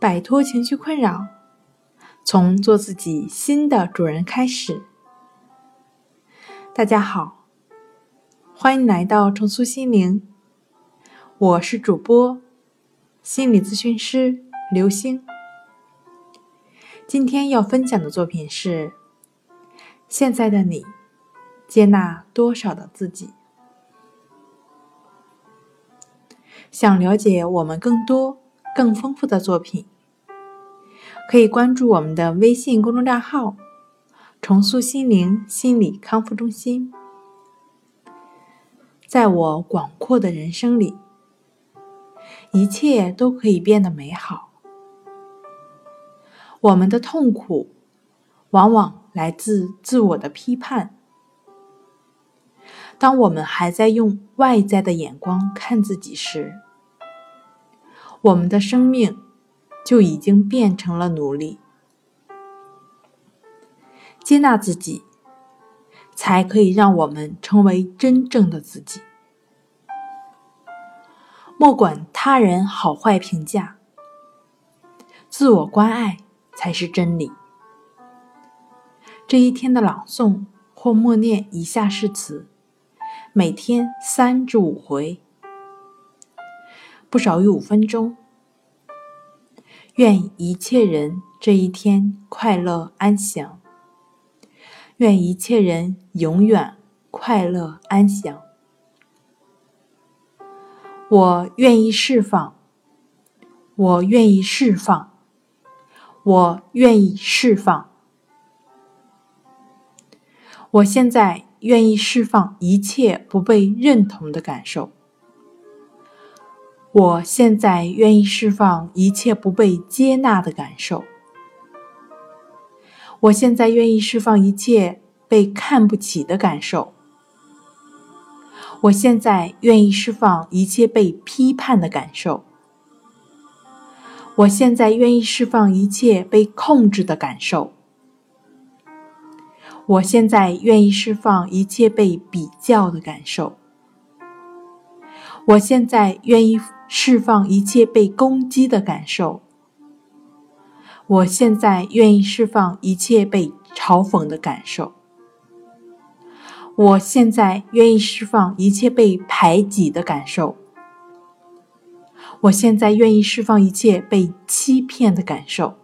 摆脱情绪困扰，从做自己新的主人开始。大家好，欢迎来到重塑心灵，我是主播心理咨询师刘星。今天要分享的作品是：现在的你，接纳多少的自己？想了解我们更多、更丰富的作品，可以关注我们的微信公众账号“重塑心灵心理康复中心”。在我广阔的人生里，一切都可以变得美好。我们的痛苦往往来自自我的批判。当我们还在用外在的眼光看自己时，我们的生命就已经变成了奴隶。接纳自己，才可以让我们成为真正的自己。莫管他人好坏评价，自我关爱才是真理。这一天的朗诵或默念以下誓词。每天三至五回，不少于五分钟。愿一切人这一天快乐安详。愿一切人永远快乐安详。我愿意释放。我愿意释放。我愿意释放。我现在。愿意释放一切不被认同的感受。我现在愿意释放一切不被接纳的感受。我现在愿意释放一切被看不起的感受。我现在愿意释放一切被批判的感受。我现在愿意释放一切被控制的感受。我现在愿意释放一切被比较的感受。我现在愿意释放一切被攻击的感受。我现在愿意释放一切被嘲讽的感受。我现在愿意释放一切被排挤的感受。我现在愿意释放一切被欺骗的感受。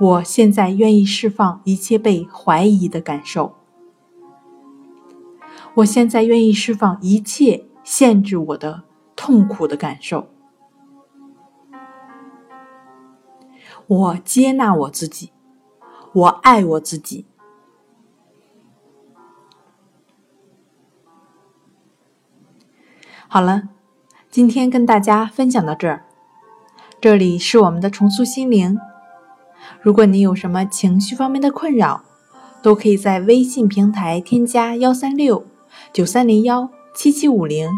我现在愿意释放一切被怀疑的感受。我现在愿意释放一切限制我的痛苦的感受。我接纳我自己，我爱我自己。好了，今天跟大家分享到这儿。这里是我们的重塑心灵。如果你有什么情绪方面的困扰，都可以在微信平台添加幺三六九三零幺七七五零，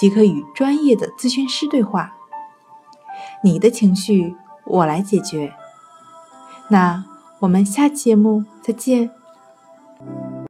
即可与专业的咨询师对话。你的情绪我来解决。那我们下期节目再见。